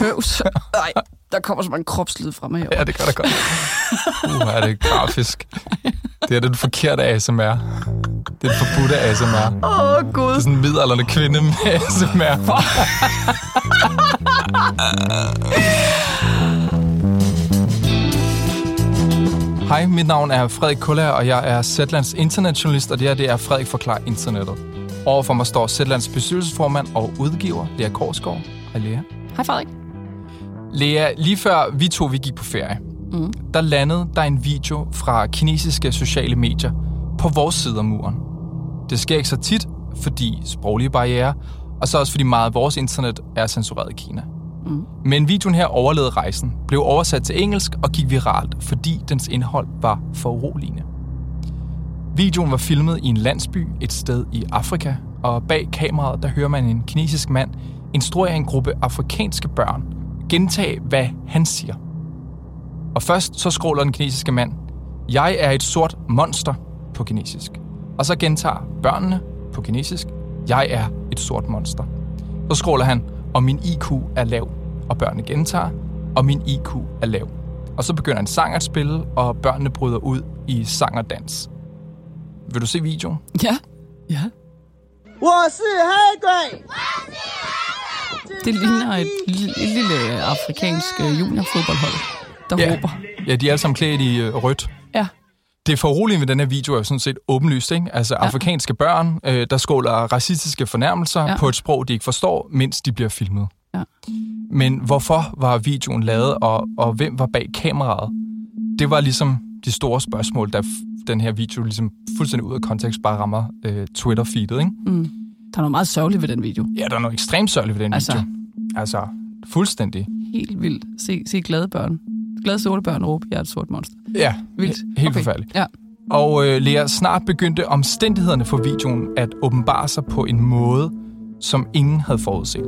Bøvs. Nej, der kommer så mange kropslyd fra mig herovre. Ja, det gør der godt. Uh, er det grafisk. Det er den forkerte ASMR. Det er den forbudte ASMR. Åh, oh, Det Gud. er sådan en midalderne kvinde med ASMR. Hej, mit navn er Frederik Kuller, og jeg er Zetlands internetjournalist, og det her det er Frederik Forklar Internettet. Overfor mig står Zetlands bestyrelsesformand og udgiver, Lea Korsgaard. Hej Lea. Hej, Frederik. Lea, lige før vi to vi gik på ferie, Mm. der landede der en video fra kinesiske sociale medier på vores side af muren. Det sker ikke så tit, fordi sproglige barriere, og så også fordi meget af vores internet er censureret i Kina. Mm. Men videoen her overlevede rejsen, blev oversat til engelsk og gik viralt, fordi dens indhold var for uroligende. Videoen var filmet i en landsby et sted i Afrika, og bag kameraet der hører man en kinesisk mand instruere en gruppe afrikanske børn gentage, hvad han siger. Og først så skråler den kinesiske mand, jeg er et sort monster på kinesisk. Og så gentager børnene på kinesisk, jeg er et sort monster. Så skråler han, og min IQ er lav. Og børnene gentager, og min IQ er lav. Og så begynder en sang at spille, og børnene bryder ud i sang og dans. Vil du se videoen? Ja. Ja. 我是黑鬼， Det ligner et lille, et lille afrikansk øh, juniorfodboldhold, der Ja. råber. Ja, de er alle sammen klædt i øh, rødt. Ja. Det foruroligende ved den her video er jo sådan set åbenlyst, ikke? Altså Ja. afrikanske børn, øh, der skåler racistiske fornærmelser Ja. ja. på et sprog, de ikke forstår, mens de bliver filmet. Ja. Men hvorfor var videoen lavet, og, og hvem var bag kameraet? Det var ligesom de store spørgsmål, f- den her video ligesom fuldstændig ud af kontekst bare rammer øh, Twitter-feedet, ikke? Mm. Der er noget meget sørgeligt ved den video. Ja, der er noget ekstremt sørgeligt ved den Altså. video. Altså, fuldstændig. Helt vildt. Se, se glade børn. Glade sorte børn råbe, jeg er et sort monster. Ja, Vildt. he- helt Okay. forfærdeligt. Ja. Og øh, Lea, snart begyndte omstændighederne for videoen at åbenbare sig på en måde, som ingen havde forudset.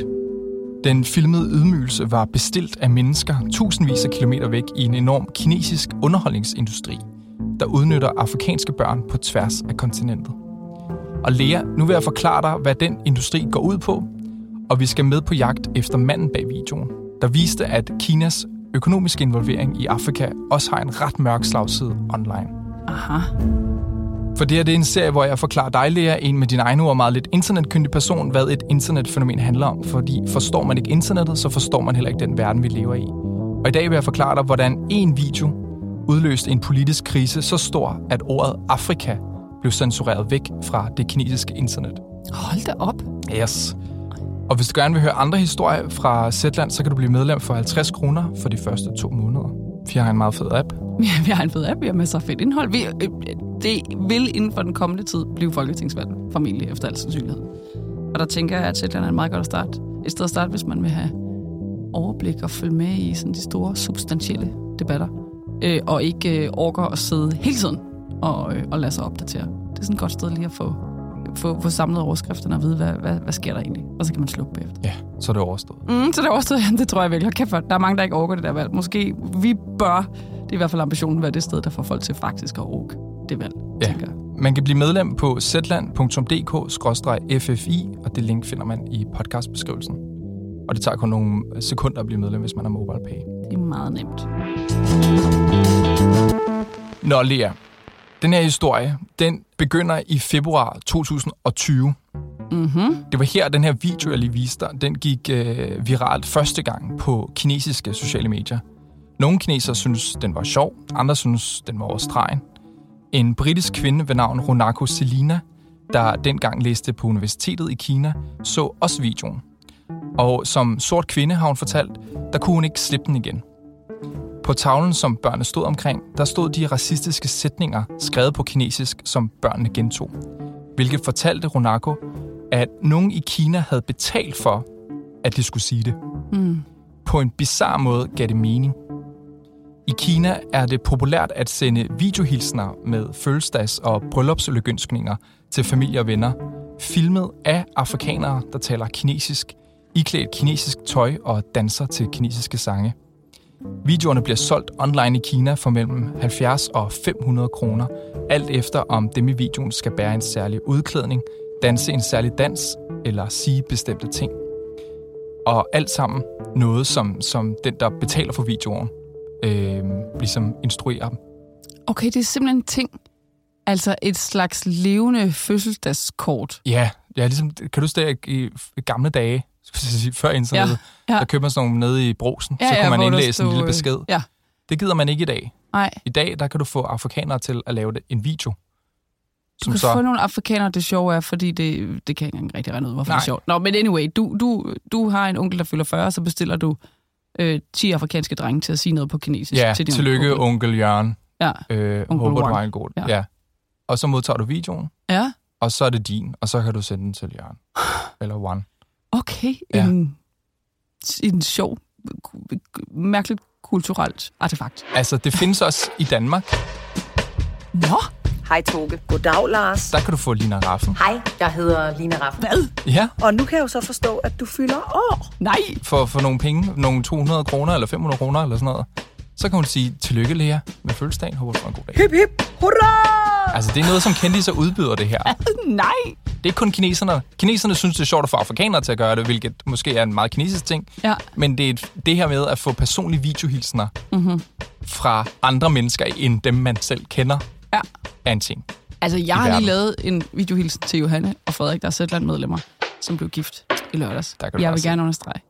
Den filmede ydmygelse var bestilt af mennesker tusindvis af kilometer væk i en enorm kinesisk underholdningsindustri, der udnytter afrikanske børn på tværs af kontinentet. Og Lea, nu vil jeg forklare dig, hvad den industri går ud på, og vi skal med på jagt efter manden bag videoen, der viste, at Kinas økonomiske involvering i Afrika også har en ret mørk slagside online. Aha. For det her det er en serie, hvor jeg forklarer dig, Lea, en med din egen ord meget lidt internetkyndig person, hvad et internetfænomen handler om. Fordi forstår man ikke internettet, så forstår man heller ikke den verden, vi lever i. Og i dag vil jeg forklare dig, hvordan en video udløste en politisk krise så stor, at ordet Afrika blev censureret væk fra det kinesiske internet. Hold da op. Yes. Og hvis du gerne vil høre andre historier fra Zetland, så kan du blive medlem for 50 kroner for de første to måneder. Vi har en meget fed app. Ja, vi har en fed app, vi har masser af fedt indhold. Vi, øh, det vil inden for den kommende tid blive folketingsvalg, formentlig efter al sandsynlighed. Og der tænker jeg, at Zetland er en meget godt at starte. Et sted at starte, hvis man vil have overblik og følge med i sådan de store, substantielle debatter. Øh, og ikke øh, orker at sidde hele tiden og, øh, og lade sig opdatere. Det er sådan et godt sted lige at få, få, få samlet overskrifterne og vide, hvad, hvad, hvad sker der egentlig. Og så kan man slukke bagefter. Ja, så er det overstået. Mm, så det er overstået, det tror jeg virkelig. Kæft, der er mange, der ikke overgår det der valg. Måske vi bør, det er i hvert fald ambitionen, være det sted, der får folk til faktisk at orke det valg, Ja. tænker jeg. Man kan blive medlem på zland.dk-ffi, og det link finder man i podcastbeskrivelsen. Og det tager kun nogle sekunder at blive medlem, hvis man har MobilePay. Det er meget nemt. Nå, Lea. Den her historie, den begynder i februar 2020. Mm-hmm. Det var her, den her video, jeg lige viste dig, den gik øh, viralt første gang på kinesiske sociale medier. Nogle kinesere synes, den var sjov, andre synes, den var over stregen. En britisk kvinde ved navn Ronako Selina, der dengang læste på universitetet i Kina, så også videoen. Og som sort kvinde har hun fortalt, der kunne hun ikke slippe den igen. På tavlen, som børnene stod omkring, der stod de racistiske sætninger skrevet på kinesisk, som børnene gentog. Hvilket fortalte Ronako, at nogen i Kina havde betalt for, at de skulle sige det. Mm. På en bizarre måde gav det mening. I Kina er det populært at sende videohilsner med fødselsdags- og bryllupslykønskninger til familie og venner, filmet af afrikanere, der taler kinesisk, iklædt kinesisk tøj og danser til kinesiske sange. Videoerne bliver solgt online i Kina for mellem 70 og 500 kroner, alt efter om dem i videoen skal bære en særlig udklædning, danse en særlig dans eller sige bestemte ting. Og alt sammen noget, som, som den, der betaler for videoen, øh, ligesom instruerer dem. Okay, det er simpelthen en ting. Altså et slags levende fødselsdagskort. Ja, ja ligesom, kan du huske det i gamle dage, sige, før internettet, Ja, ja. der købte man sådan nogle nede i brosen, Ja, så kunne ja, man indlæse en stod, lille øh, besked. Ja, Det gider man ikke i dag. nej. I dag, der kan du få afrikanere til at lave det, en video. Du kan så... få nogle afrikanere, det sjove er, fordi det, det kan jeg ikke engang rigtig regne ud, hvorfor Nej. det er sjovt. Nå, men anyway, du, du, du har en onkel, der fylder 40, så bestiller du øh, 10 afrikanske drenge til at sige noget på kinesisk. Ja, til din tillykke, onkel. onkel Jørgen. Ja. Øh, Onkel håber, du har en god. Ja. Ja. ja. Og så modtager du videoen, ja, og så er det din, og så kan du sende den til Jørgen. Eller One. okay. Ja. En, en sjov, mærkeligt kulturelt artefakt. Altså, det findes også i Danmark. Nå, Hej Toge. Goddag, Lars. Der kan du få Lina Raffen. Hej, jeg hedder Lina Raffen. hvad? Ja, Og nu kan jeg jo så forstå, at du fylder år. Nej, for, for nogle penge, nogle 200 kroner eller 500 kroner eller sådan noget. Så kan hun sige, tillykke Lea med fødselsdagen. Håber du får en god dag. Hip hip, hurra! Altså, det er noget, som kendte udbyder det her. nej. Det er ikke kun kineserne. Kineserne synes, det er sjovt at få afrikanere til at gøre det, hvilket måske er en meget kinesisk ting. Ja. Men det er et- det her med at få personlige videohilsener Mhm. mm-hmm. fra andre mennesker, end dem, man selv kender, Ja. Er en ting. Altså, jeg har lige lavet en videohilsen til Johanne og Frederik, der er Zetland-medlemmer, som blev gift i lørdags. Der kan du Jeg vil se. gerne understrege.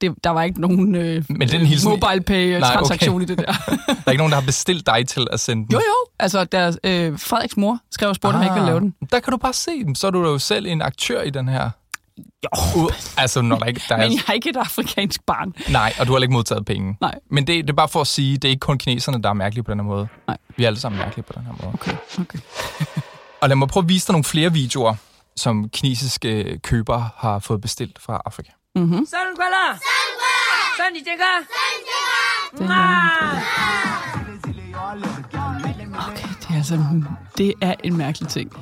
Det, der var ikke nogen øh, Men den hilsen- Nej, mobile-pay-transaktion okay. i det der. Der er ikke nogen, der har bestilt dig til at sende den. jo, jo. Altså, der, øh, Frederiks mor skrev og spurgte, om jeg ikke ville lave den. Der kan du bare se dem. Så er du jo selv en aktør i den her. Jo. Uh, altså, når der ikke, der er... Jeg er ikke et afrikansk barn. Nej, og du har ikke modtaget penge. Nej. Men det, det er bare for at sige, det er ikke kun kineserne, der er mærkelige på den her måde. Nej. Vi er alle sammen mærkelige på den her måde. Okay, okay. og lad mig prøve at vise dig nogle flere videoer, som kinesiske øh, købere har fået bestilt fra Afrika. Mm-hmm. Okay, det er altså... Det er en mærkelig ting.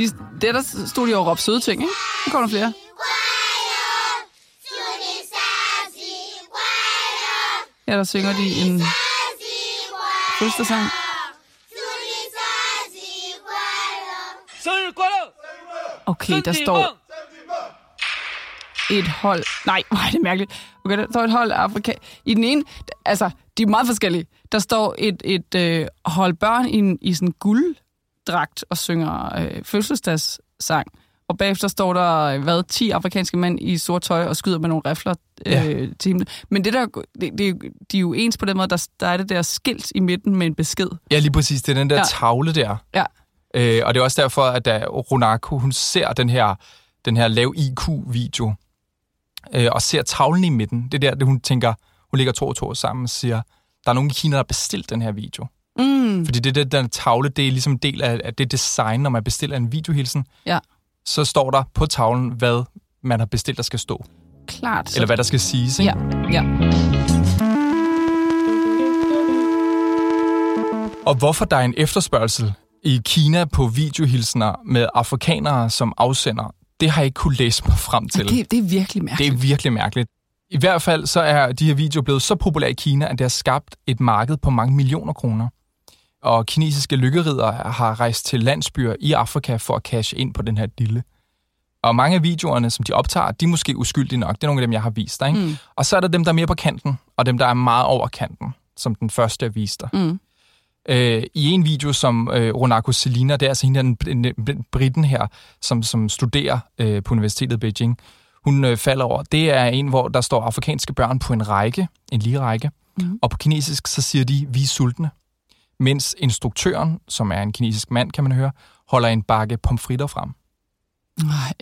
De, der, der stod de og råbte søde ting, ikke? Nu kommer der flere. Ja, der synger de en fødselsdagssang. Okay, der står et hold... Nej, hvor er det mærkeligt. Okay, der står et hold Afrika... I den ene... Altså, de er meget forskellige. Der står et, et øh, hold børn i, i sådan guld gulddragt og synger øh, fødselsdagssang. Og bagefter står der, øh, hvad, 10 afrikanske mænd i sort tøj og skyder med nogle rifler øh, Ja. til himlen. Men det der, det, det, de er jo ens på den måde, der, der er det der skilt i midten med en besked. Ja, lige præcis. Det er den der Ja. ja. tavle der. Ja. Øh, og det er også derfor, at da Ronako, hun ser den her, den her lav IQ-video, øh, og ser tavlen i midten, det er der, det hun tænker, hun ligger to og to sammen og siger, der er nogen i Kina, der har bestilt den her video. Mm. Fordi det, det, den tavle, det er ligesom en del af, af det design, når man bestiller en videohilsen. Ja. Så står der på tavlen, hvad man har bestilt, der skal stå. Klart. Eller hvad der skal siges. Ikke? Ja, ja. Og hvorfor der er en efterspørgsel i Kina på videohilsener med afrikanere som afsender, det har jeg ikke kunne læse mig frem til. Det, det er virkelig Det mærkeligt. er virkelig mærkeligt. I hvert fald så er de her videoer blevet så populære i Kina, at det har skabt et marked på mange millioner kroner. Og kinesiske lykkerider har rejst til landsbyer i Afrika for at cashe ind på den her dille. Og mange af videoerne, som de optager, de er måske uskyldige nok. Det er nogle af dem, jeg har vist dig. Ikke? Mm. Og så er der dem, der er mere på kanten, og dem, der er meget over kanten, som den første, jeg viste dig. Mm. Øh, I en video, som øh, Ronako Selina, det er altså hende, den, den britten her, som, som studerer øh, på Universitetet i Beijing, hun øh, falder over. Det er en, hvor der står afrikanske børn på en række, en lige række, mm. og på kinesisk så siger de, vi er sultne. Mens instruktøren, som er en kinesisk mand, kan man høre, holder en bakke pomfritter frem. Nej.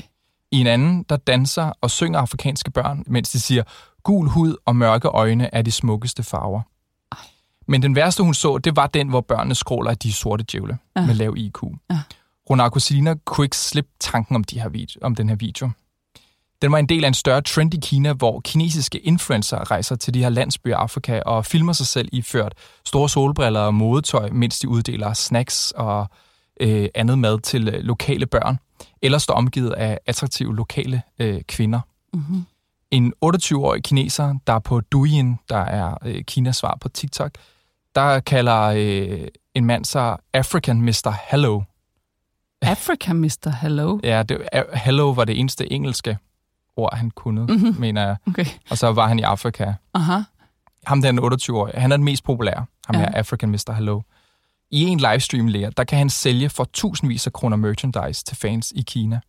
I en anden, der danser og synger afrikanske børn, mens de siger, gul hud og mørke øjne er de smukkeste farver. Men den værste, hun så, det var den, hvor børnene skråler af de sorte djævle Ja. med lav IQ. Ja. Ronako Selina kunne ikke slippe tanken om, de her video, om den her video. Den var en del af en større trend i Kina, hvor kinesiske influencer rejser til de her landsbyer i Afrika og filmer sig selv iført store solbriller og modetøj, mens de uddeler snacks og øh, andet mad til øh, lokale børn, eller står omgivet af attraktive lokale øh, kvinder. Mm-hmm. En 28-årig kineser, der er på Douyin, der er øh, Kinas svar på TikTok, der kalder øh, en mand sig African Mr. Hello. Africa, Mr. Hello. Ja, det, uh, hello var det eneste engelske ord, han kunne, mm-hmm. mener jeg. Okay. Og så var han i Afrika. Aha. Ham der er 28 år. Han er den mest populære. Ham Ja. her, African Mr. Hello. I en livestream lærer, der kan han sælge for tusindvis af kroner merchandise til fans i Kina.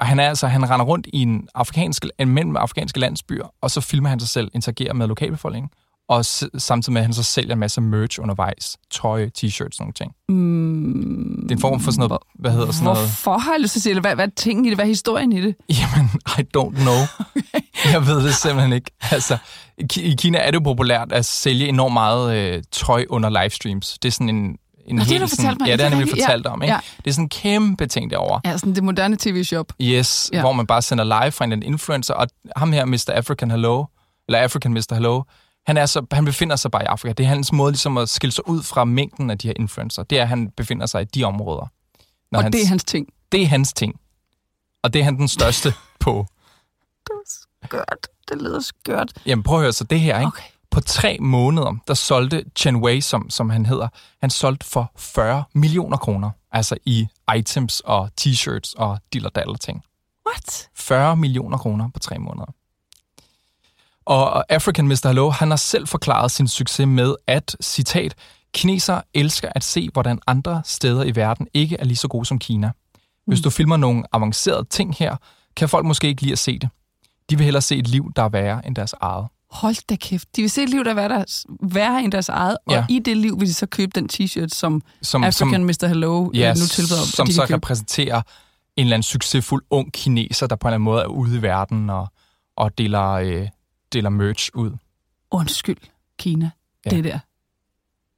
Og han er altså, han render rundt i en afrikansk, en mellem afrikanske landsbyer, og så filmer han sig selv interagere med lokalbefolkningen, og samtidig med, at han så sælger en masse merch undervejs. Tøj, t-shirts, sådan nogle ting. Mm, Det er en form for sådan noget, hvad hedder sådan noget? Hvorfor har jeg lyst til at sige det? Hvad, hvad er tingen i det? Hvad er historien i det? Jamen, I don't know. Jeg ved det simpelthen ikke. Altså, i Ki- i Kina er det jo populært at sælge enormt meget øh, tøj under livestreams. Det er sådan en... en Nå, det har hel du fortalt mig. Ja, det har jeg nemlig fortalt Ja. om. Ikke? Ja. Det er sådan en kæmpe ting derovre. Ja, sådan det moderne tv-shop. Yes, Ja. hvor man bare sender live fra en influencer, og ham her, Mr. African Hello, eller African Mr. Hello, han, er så, han befinder sig bare i Afrika. Det er hans måde ligesom at skille sig ud fra mængden af de her influencer. Det er, at han befinder sig i de områder. Når Og hans, det er hans ting. det er hans ting. Og det er han den største på. Skørt. Det lyder skørt. Jamen prøv at høre så det her, ikke? Okay. På tre måneder, der solgte Chen Wei, som, som han hedder, han solgte for 40 millioner kroner. Altså i items og t-shirts og dillerdaller ting. What? 40 millioner kroner på tre måneder. Og African Mr. Hello, han har selv forklaret sin succes med, at, citat, kinesere elsker at se, hvordan andre steder i verden ikke er lige så gode som Kina. Hvis du filmer nogle avancerede ting her, kan folk måske ikke lide at se det. De vil hellere se et liv, der er værre end deres eget. Hold da kæft. De vil se et liv, der er værre, deres, værre end deres eget, ja. Ja. og i det liv vil de så købe den t-shirt, som Som, African som, Mr. Hello ja, øh, nu tilbyder, som de så repræsenterer en eller anden succesfuld ung kineser, der på en eller anden måde er ude i verden og, og deler, øh, deler merch ud. Undskyld, Kina. Ja. Det der.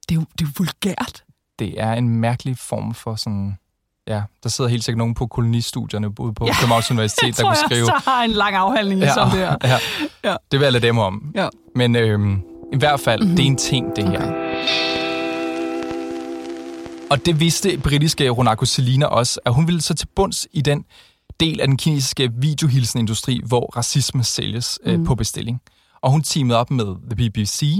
Det er, jo, det er jo vulgært. det er en mærkelig form for sådan... Ja, der sidder helt sikkert nogen på kolonistudierne ude på ja. Københavns Universitet, der kunne skrive... jeg har en lang afhandling ja. som det her. ja. Ja. Det vil jeg lade dem om. Ja. Men øhm, i hvert fald, mm-hmm. det er en ting, det her. Og det vidste britiske Ronako Selina også, at hun ville så til bunds i den del af den kinesiske videohilsenindustri, hvor racisme sælges øh, på bestilling. Og hun teamede op med The BBC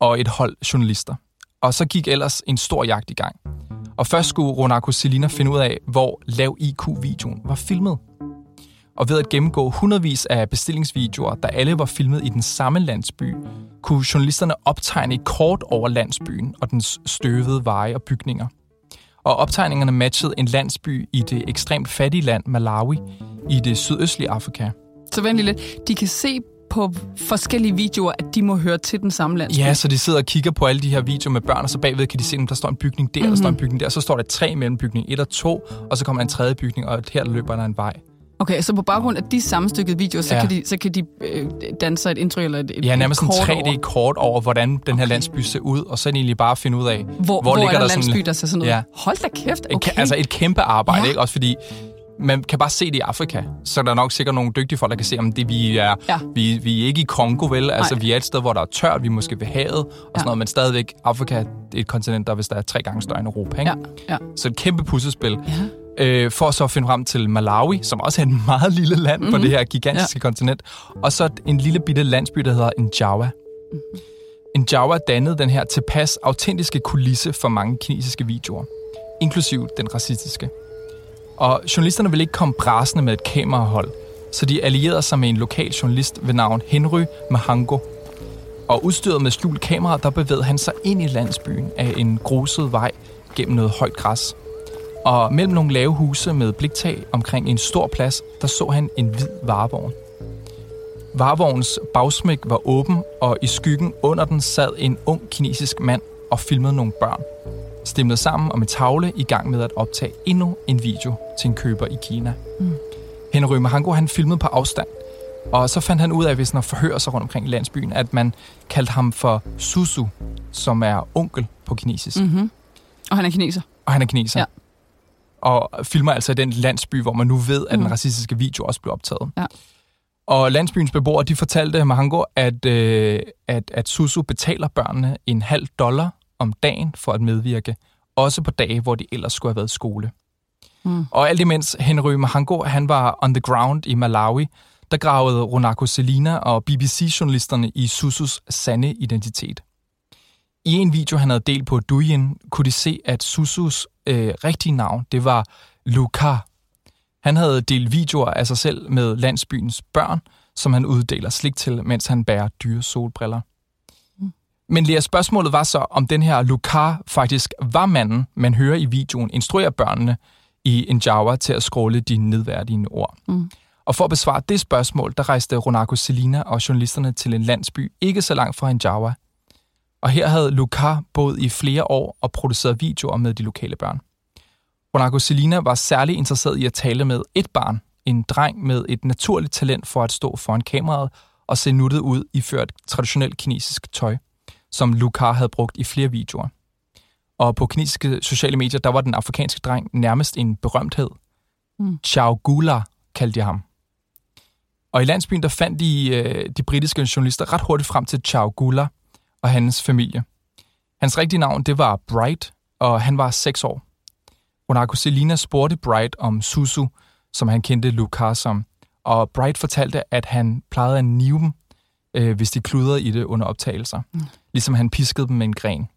og et hold journalister. Og så gik ellers en stor jagt i gang. Og først skulle Ronako Selina finde ud af, hvor lav IQ-videoen var filmet. Og ved at gennemgå hundredvis af bestillingsvideoer, der alle var filmet i den samme landsby, kunne journalisterne optegne et kort over landsbyen og dens støvede veje og bygninger. Og optegningerne matchede en landsby i det ekstremt fattige land Malawi i det sydøstlige Afrika. Så vent lidt. De kan se på forskellige videoer, at de må høre til den samme landsby. Ja, så de sidder og kigger på alle de her videoer med børn, og så bagved kan de se, at der står en bygning der, mm-hmm. der står en bygning der, så står der tre mellem bygning et og to, og så kommer en tredje bygning, og her løber der en vej. Okay, så på baggrund af de sammenstykkede videoer, så, Ja. kan de, så kan de øh, danne sig et indtryk eller et, et Ja, nærmest et sådan kort 3D-kort over, hvordan den her landsby ser ud, og så egentlig bare finde ud af, Hvor, hvor, hvor ligger er der, sådan- landsby, der ser sådan noget? Ja. Hold da kæft, okay. okay. Altså et kæmpe arbejde, Ja. ikke? Også fordi man kan bare se det i Afrika. Så er der nok sikkert nogle dygtige folk, der kan se, om det vi er, Ja. vi, vi er ikke i Kongo, vel? Altså, Nej. vi er et sted, hvor der er tørt, vi er måske ved havet, og sådan Ja. noget, men stadigvæk, Afrika er et kontinent, der hvis der er tre gange større end Europa, ikke? Ja, ja. Så et kæmpe puslespil. Ja. Øh, for så at finde frem til Malawi, som også er et meget lille land mm-hmm. på det her gigantiske ja. kontinent. Og så en lille bitte landsby, der hedder Njawa. Mm-hmm. Njawa dannede den her tilpas autentiske kulisse for mange kinesiske videoer, inklusiv den racistiske. Og journalisterne ville ikke komme brasende med et kamerahold, så de allierede sig med en lokal journalist ved navn Henry Mahango. Og udstyret med skjult kamera, der bevægede han sig ind i landsbyen af en gruset vej gennem noget højt græs. Og mellem nogle lave huse med bliktag omkring en stor plads, der så han en hvid varevogn. Varevognens bagsmæk var åben, og i skyggen under den sad en ung kinesisk mand og filmede nogle børn. Stemlet sammen om en tavle i gang med at optage endnu en video til en køber i Kina. Mm. Henry Mahango han filmede på afstand, og så fandt han ud af, hvis han forhører sig rundt omkring i landsbyen, at man kaldte ham for Susu, som er onkel på kinesisk. Mm. Mm-hmm. Og han er kineser. Og han er kineser. Ja. Og filmer altså i den landsby, hvor man nu ved, at den racistiske video også blev optaget. Mm. Ja. Og landsbyens beboere, de fortalte Mahango, at, øh, at, at Susu betaler børnene en halv dollar om dagen for at medvirke, også på dage, hvor de ellers skulle have været i skole. Mm. Og alt imens Henry Mahango, han var on the ground i Malawi, der gravede Ronako Selina og BBC-journalisterne i Susus sande identitet. I en video, han havde delt på Douyin, kunne de se, at Susus øh, rigtige navn, det var Luka. Han havde delt videoer af sig selv med landsbyens børn, som han uddeler slik til, mens han bærer dyre solbriller. Men Lea, spørgsmålet var så, om den her Lukar faktisk var manden, man hører i videoen, instruerer børnene i Njawa til at scrolle de nedværdigende ord. Mm. Og for at besvare det spørgsmål, der rejste Ronako Selina og journalisterne til en landsby ikke så langt fra Njawa. Og her havde Lukar boet i flere år og produceret videoer med de lokale børn. Ronako Selina var særlig interesseret i at tale med et barn, en dreng med et naturligt talent for at stå foran kameraet og se nuttet ud i ført traditionelt kinesisk tøj, som Lukar havde brugt i flere videoer. Og på kinesiske sociale medier, der var den afrikanske dreng nærmest en berømthed. Mm. Chao Gula kaldte de ham. Og i landsbyen, der fandt de, øh, de britiske journalister ret hurtigt frem til Chao Gula og hans familie. Hans rigtige navn, det var Bright, og han var 6 år. Ronako Selina spurgte Bright om Susu, som han kendte Lukas som, og Bright fortalte, at han plejede at nive dem, øh, hvis de kludrede i det under optagelser, mm. ligesom han piskede dem med en gren.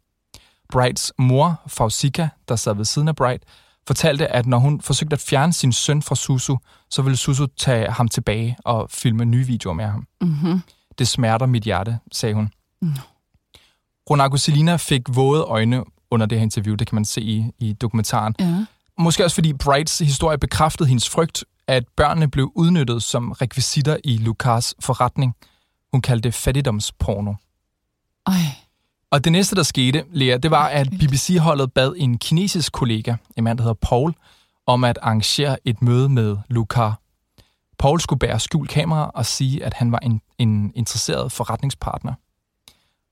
Brights mor, Fausika, der sad ved siden af Bright, fortalte, at når hun forsøgte at fjerne sin søn fra Susu, så ville Susu tage ham tilbage og filme nye videoer med ham. Mm-hmm. Det smerter mit hjerte, sagde hun. Mm. Ronako Selina fik våde øjne under det her interview, det kan man se i, i dokumentaren. Ja. Måske også fordi Brights historie bekræftede hendes frygt, at børnene blev udnyttet som rekvisitter i Lukas forretning. Hun kaldte det fattigdomsporno. Ej. Og det næste, der skete, Lea, det var, at BBC-holdet bad en kinesisk kollega, en mand, der hedder Paul, om at arrangere et møde med Luca. Paul skulle bære skjult kamera og sige, at han var en, en interesseret forretningspartner.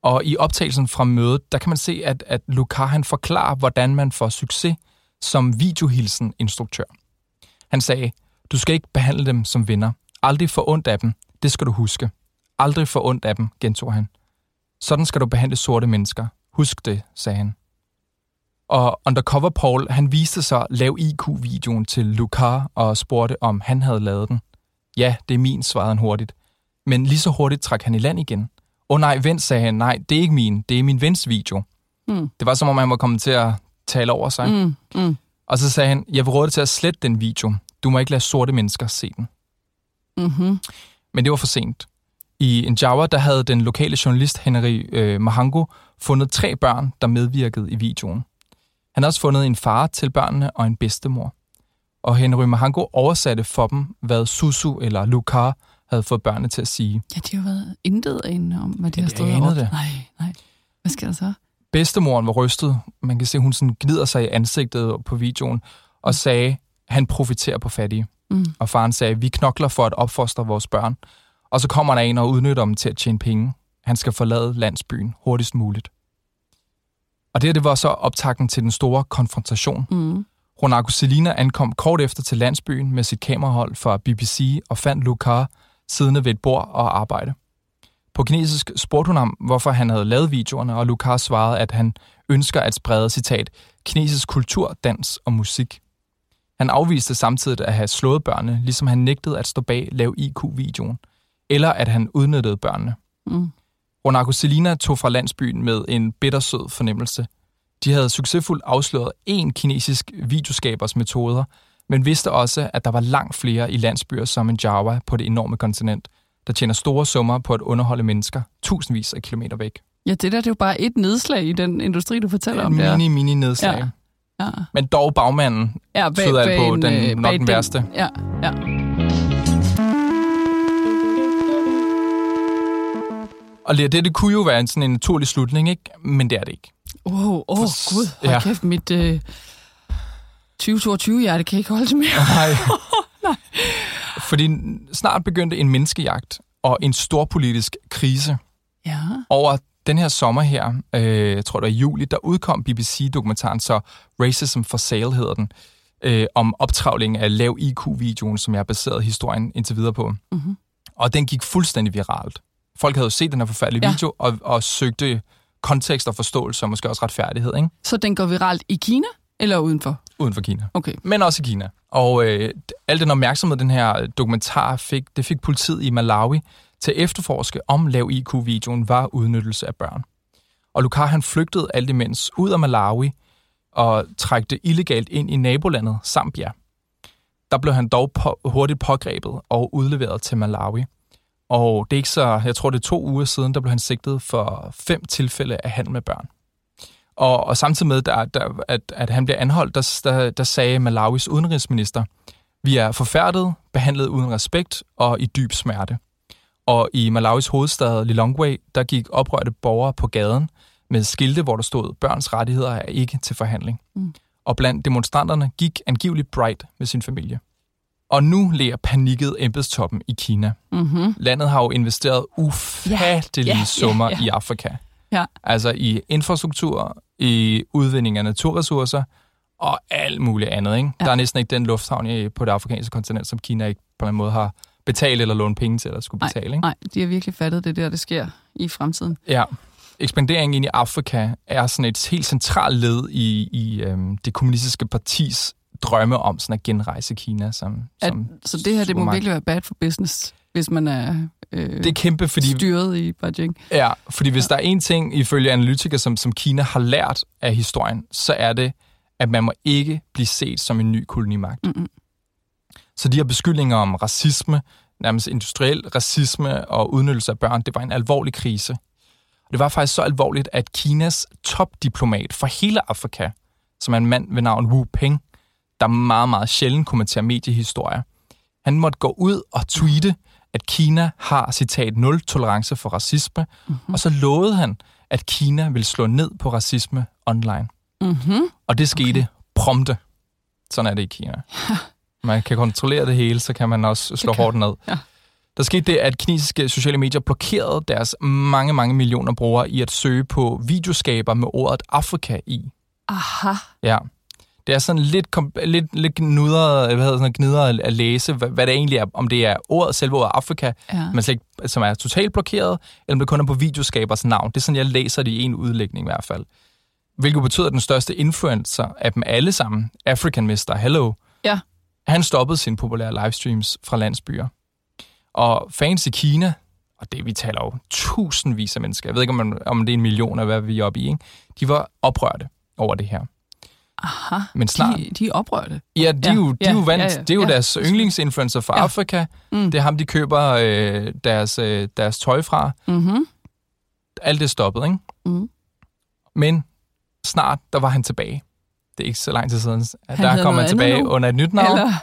Og i optagelsen fra mødet, der kan man se, at, at Luca han forklarer, hvordan man får succes som videohilsen-instruktør. Han sagde, du skal ikke behandle dem som venner. Aldrig få ondt af dem. Det skal du huske. Aldrig få ondt af dem, gentog han. Sådan skal du behandle sorte mennesker. Husk det, sagde han. Og Undercover Paul, han viste sig lav IQ-videoen til Luca og spurgte, om han havde lavet den. Ja, det er min, svarede han hurtigt. Men lige så hurtigt trak han i land igen. Åh oh, nej, vent, sagde han. Nej, det er ikke min. Det er min vens video. Mm. Det var som om han var kommet til at tale over sig. Mm. Mm. Og så sagde han, jeg vil råde dig til at slette den video. Du må ikke lade sorte mennesker se den. Mm-hmm. Men det var for sent. I Njawa, der havde den lokale journalist Henry øh, Mahango fundet tre børn, der medvirkede i videoen. Han har også fundet en far til børnene og en bedstemor. Og Henry Mahango oversatte for dem, hvad Susu eller Lukar havde fået børnene til at sige. Ja, de har været intet inde om, hvad de ja, har stået og det. Nej, nej. Hvad sker der så? Bedstemoren var rystet. Man kan se, hun sådan gnider sig i ansigtet på videoen og mm. sagde, han profiterer på fattige. Mm. Og faren sagde, vi knokler for at opfostre vores børn. Og så kommer der en og udnytter dem til at tjene penge. Han skal forlade landsbyen hurtigst muligt. Og det her, det var så optakten til den store konfrontation. Mm. Ronako Selina ankom kort efter til landsbyen med sit kamerahold fra BBC og fandt Lucar siddende ved et bord og arbejde. På kinesisk spurgte hun ham, hvorfor han havde lavet videoerne, og Lucar svarede, at han ønsker at sprede, citat, kinesisk kultur, dans og musik. Han afviste samtidig at have slået børnene, ligesom han nægtede at stå bag lav IQ-videoen – eller at han udnyttede børnene. Mm. Ronako Selina tog fra landsbyen med en bittersød fornemmelse. De havde succesfuldt afsløret én kinesisk videoskabers metoder, men vidste også, at der var langt flere i landsbyer som en Java på det enorme kontinent, der tjener store summer på at underholde mennesker tusindvis af kilometer væk. Ja, det der det er jo bare et nedslag i den industri, du fortæller ja, om. Mini, mini nedslag. Ja. Ja. Men dog bagmanden ja, bag, bag på en, den, nok den værste. Ja, ja. Og det, det kunne jo være en, sådan en naturlig slutning, ikke? men det er det ikke. Åh, oh, oh, gud, hold ja. kæft, mit øh, 2022-hjerte kan ikke holde til mere. Nej. Nej. Fordi snart begyndte en menneskejagt og en storpolitisk krise ja. over den her sommer her, øh, jeg tror det var i juli, der udkom BBC-dokumentaren, så Racism for Sale hedder den, øh, om optravling af lav IQ-videoen, som jeg har baseret historien indtil videre på. Mm-hmm. Og den gik fuldstændig viralt folk havde jo set den her forfærdelige ja. video, og, og søgte kontekst og forståelse, og måske også retfærdighed. Ikke? Så den går viralt i Kina, eller udenfor? Uden for Kina. Okay. Men også i Kina. Og øh, al den opmærksomhed, den her dokumentar fik, det fik politiet i Malawi til at efterforske, om lav IQ-videoen var udnyttelse af børn. Og Lukar han flygtede alt imens ud af Malawi og trækte illegalt ind i nabolandet Zambia. der blev han dog på, hurtigt pågrebet og udleveret til Malawi. Og det er ikke så, jeg tror det er to uger siden, der blev han sigtet for fem tilfælde af handel med børn. Og, og samtidig med, der, der, at, at han bliver anholdt, der, der, der sagde Malawis udenrigsminister, vi er forfærdet, behandlet uden respekt og i dyb smerte. Og i Malawis hovedstad Lilongwe, der gik oprørte borgere på gaden med skilte, hvor der stod, børns rettigheder er ikke til forhandling. Mm. Og blandt demonstranterne gik angiveligt Bright med sin familie. Og nu lærer panikket embedstoppen i Kina. Mm-hmm. Landet har jo investeret ufattelige Ja, ja, summer ja. i Afrika. Ja. Altså i infrastruktur, i udvinding af naturressourcer og alt muligt andet. Ikke? Ja. Der er næsten ikke den lufthavn i- på det afrikanske kontinent, som Kina ikke på en måde har betalt eller lånt penge til, eller skulle Nej, betale. Ikke? Nej, de har virkelig fattet det der, det sker i fremtiden. Ja. Ekspanderingen ind i Afrika er sådan et helt centralt led i, i øhm, det kommunistiske partis drømme om sådan at genrejse Kina som, At, som så det her, det må virkelig være bad for business, hvis man er øh, Det er kæmpe, fordi styret i Beijing. Ja, fordi hvis der er en ting, ifølge analytikere, som, som Kina har lært af historien, så er det, at man må ikke blive set som en ny kolonimagt. Mm-mm. Så de her beskyldninger om racisme, nærmest industriel racisme og udnyttelse af børn, det var en alvorlig krise. Og det var faktisk så alvorligt, at Kinas topdiplomat for hele Afrika, som er en mand ved navn Wu Peng, der meget, meget sjældent kommenterer mediehistorier, han måtte gå ud og tweete, at Kina har, citat, nul tolerance for racisme, mm-hmm. og så lovede han, at Kina vil slå ned på racisme online. Mm-hmm. Og det skete okay. prompte. Sådan er det i Kina. Man kan kontrollere det hele, så kan man også slå kan- hårdt ned. ja. Der skete det, at kinesiske sociale medier blokerede deres mange, mange millioner brugere i at søge på videoskaber med ordet Afrika i. Aha. Ja. Det er sådan lidt, lidt, lidt gnudret, hvad hedder sådan, gnidret at- at læse, hvad, hvad det egentlig er, om det er ordet, selve ordet Afrika, Ja. men slet ikke, som er totalt blokeret, eller om det kun er på videoskabers navn. Det er sådan, jeg læser det i en udlægning i hvert fald. Hvilket betyder, at den største influencer af dem alle sammen, African Mr. Hello, Ja. han stoppede sine populære livestreams fra landsbyer. Og fans i Kina, og det vi taler jo tusindvis af mennesker, jeg ved ikke, om, man, om det er en million, eller hvad vi er oppe i, ikke? de var oprørte over det her. Aha. Men snart, De, de er oprørte. Ja, de er Ja, jo, de er jo vant. ja, ja, det er jo ja. deres yndlingsinfluencer fra Ja. Afrika. Mm. Det er ham, de køber øh, deres, øh, deres tøj fra. Mm-hmm. Alt det stoppet, ikke? Mm. Men snart, der var han tilbage. Det er ikke så lang tid siden. Han der kom han tilbage nu? under et nyt navn. Eller...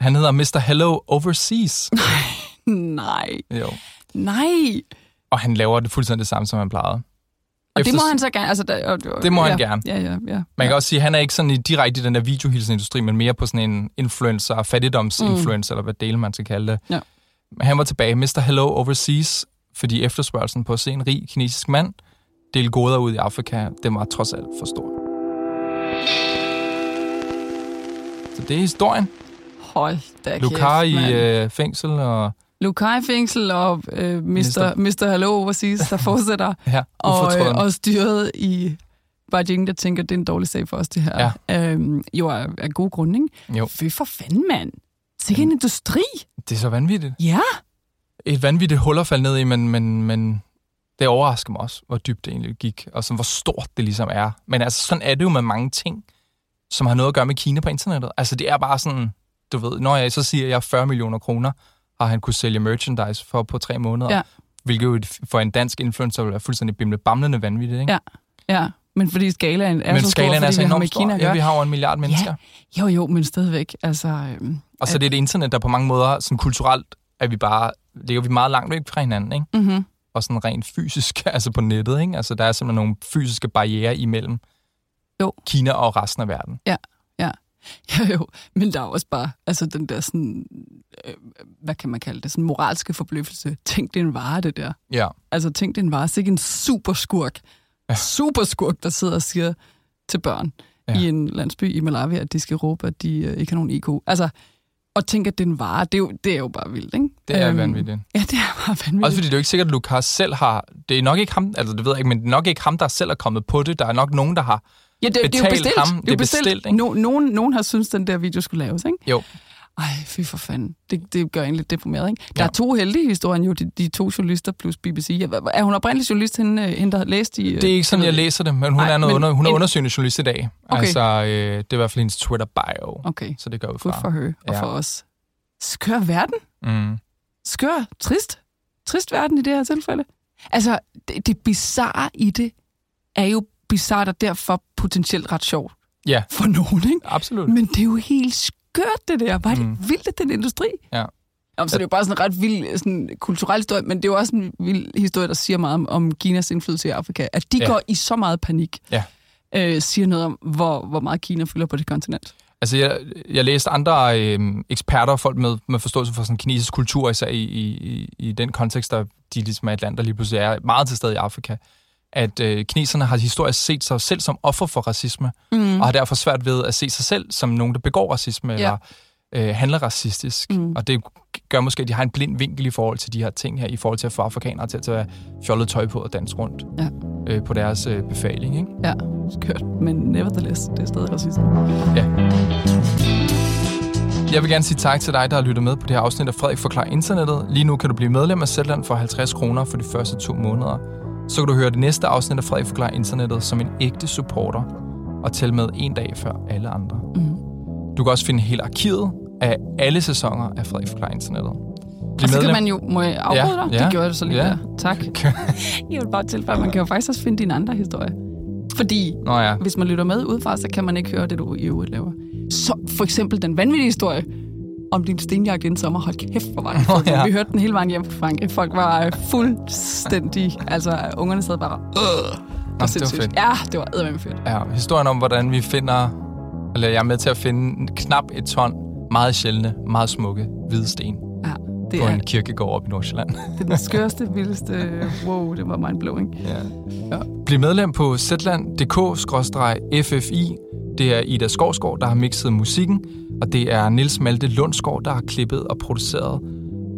Han hedder Mr. Hello Overseas. Nej. jo. Nej. Og han laver det fuldstændig det samme, som han plejede. Og det Efter- må han så gerne. Altså, der, og, og, Det må ja, han gerne. Ja, ja, ja. Man kan også sige, at han er ikke sådan i, direkte i den der videohilsenindustri, men mere på sådan en influencer, fattigdomsinfluencer, mm. eller hvad dele man skal kalde det. Ja. Han var tilbage, Mr. Hello Overseas, fordi efterspørgselen på at se en rig kinesisk mand dele goder ud i Afrika, det var trods alt for stor. Så det er historien. Hold da Lucar kæft, i øh, fængsel, og Lukai fængsel og øh, Mr. Mr. Hello Overseas, der fortsætter. ja, og, øh, og styret i Beijing, der tænker, det er en dårlig sag for os, det her. Ja. Øhm, jo, af, af god grund, ikke? Jo, Fy for fanden, mand. Sikke en industri. det er så vanvittigt. Ja. Et vanvittigt hul at falde ned i, men, men, men det overrasker mig også, hvor dybt det egentlig gik, og sådan, hvor stort det ligesom er. Men altså, sådan er det jo med mange ting, som har noget at gøre med Kina på internettet. Altså, det er bare sådan, du ved, når jeg så siger, at jeg har 40 millioner kroner, har han kunne sælge merchandise for på tre måneder. Ja. Hvilket jo for en dansk influencer vil være fuldstændig bimle bamlende vanvittigt, ikke? Ja. Ja, men fordi skalaen er men så stor, skalaen er fordi så vi enormt stor. Kina at Ja, vi har jo en milliard mennesker. Jo, jo, men stadigvæk. Altså, øhm, Og så det er et internet, der på mange måder, sådan kulturelt, er vi bare, ligger vi meget langt væk fra hinanden, ikke? mm-hmm. og sådan rent fysisk, altså på nettet, ikke? Altså, der er simpelthen nogle fysiske barriere imellem Jo. Kina og resten af verden. Jo, jo, men der er også bare altså den der sådan, øh, hvad kan man kalde det, sådan moralske forbløffelse. Tænk, det er en vare, det der. Ja. Altså, tænk, det er en vare. Sikke en superskurk. Ja. Superskurk, der sidder og siger til børn Ja. ja. i en landsby i Malawi, at de skal råbe, at de øh, ikke har nogen IQ. Altså, og tænk, at det er en vare, det er jo, det er jo bare vildt, ikke? Det er Øhm, vanvittigt. Ja, det er bare vanvittigt. Også fordi det er jo ikke sikkert, at Lukas selv har... Det er nok ikke ham, altså det ved jeg ikke, men det er nok ikke ham, der selv er kommet på det. Der er nok nogen, der har... ja, det, det er jo bestilt. ham. Det er bestilt. bestilt, ikke? No, nogen, nogen har syntes, den der video skulle laves, ikke? Jo. Ej, fy for fanden. Det, det gør en lidt deprimeret, ikke? Der Ja. er to heldige i historien jo, de, de to journalister plus BBC. Er hun oprindelig journalist, hende, øh, hende der har læst i... øh, Det er ikke sådan, jeg læser det, men hun Nej, er, noget men under, hun er en- undersøgende journalist i dag. Okay. Altså, øh, det er i hvert fald hendes Twitter-bio. Okay, Så det går ud good fra. for her og Ja. for os. Skør verden. Mm. Skør, trist. Trist verden i det her tilfælde. Altså, det, det bizarre i det er jo bizart og derfor potentielt ret sjovt Ja, for nogen, ikke? absolut. Men det er jo helt skørt, det der. Var det Mm. vildt, at den industri? Ja. Jamen, så det er jo bare sådan en ret vild sådan, kulturel historie, men det er jo også en vild historie, der siger meget om, om Kinas indflydelse i Afrika. At de Ja. går i så meget panik, Ja. øh, siger noget om, hvor, hvor meget Kina fylder på det kontinent. Altså, jeg, jeg læste andre øh, eksperter, folk med, med forståelse for sådan kinesisk kultur, især i, i, i den kontekst, der de ligesom er et land, der lige pludselig er meget til stede i Afrika, at øh, kineserne har historisk set sig selv som offer for racisme, mm. og har derfor svært ved at se sig selv som nogen, der begår racisme, Ja. eller øh, handler racistisk. Mm. Og det gør måske, at de har en blind vinkel i forhold til de her ting her, i forhold til at få afrikanere til at tage fjollet tøj på og danse rundt Ja. øh, på deres øh, befaling. Ikke? Ja, skørt. Men nevertheless, det er stadig racisme. Ja. Jeg vil gerne sige tak til dig, der har lyttet med på det her afsnit af Frederik Forklarer Internettet. Lige nu kan du blive medlem af Zetland for 50 kroner for de første to måneder. Så kan du høre det næste afsnit af Frederik Forklarer Internettet som en ægte supporter og tælle med en dag før alle andre. Mm. Du kan også finde hele arkivet af alle sæsoner af Frederik Forklarer Internettet. Bliv Og så kan man jo... Må jeg afbryde Ja, dig? ja, Det gjorde jeg så lige ja. der. Tak. Jeg vil bare tilføje, man kan jo faktisk også finde dine andre historier. Fordi Nå ja, hvis man lytter med udefra, så kan man ikke høre det, du i øvrigt laver. Så for eksempel den vanvittige historie om din stenjagt i en sommer. Hold kæft, hvor var det fedt. ja. Vi hørte den hele vejen hjem fra Frankrig. Folk var øh, fuldstændig... Altså, ungerne sad bare... Øh, det var fedt. Ja, det var eddermame fedt. ja, historien om, hvordan vi finder, eller jeg er med til at finde knap et ton meget sjældne, meget smukke hvide sten Ja, det på er, en kirkegård op i Nordsjælland. det er den skørste, vildeste... Wow, det var mindblowing. Ja. Ja. Bliv medlem på zland.dk-ffi. Det er Ida Skovsgaard, der har mixet musikken, og det er Nils Malte Lundsgaard, der har klippet og produceret.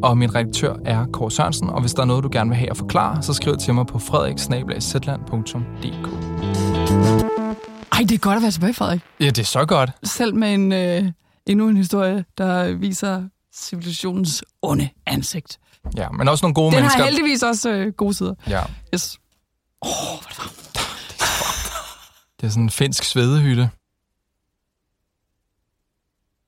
Og min redaktør er Kåre Sørensen, og hvis der er noget, du gerne vil have at forklare, så skriv til mig på frederikssnablag.zland.dk. Ej, det er godt at være tilbage, Frederik. Ja, det er så godt. Selv med en, øh, endnu en historie, der viser civilisationens onde ansigt. Ja, men også nogle gode Den mennesker. har heldigvis også øh, gode sider. Ja, Yes. det er sådan en finsk svedehytte.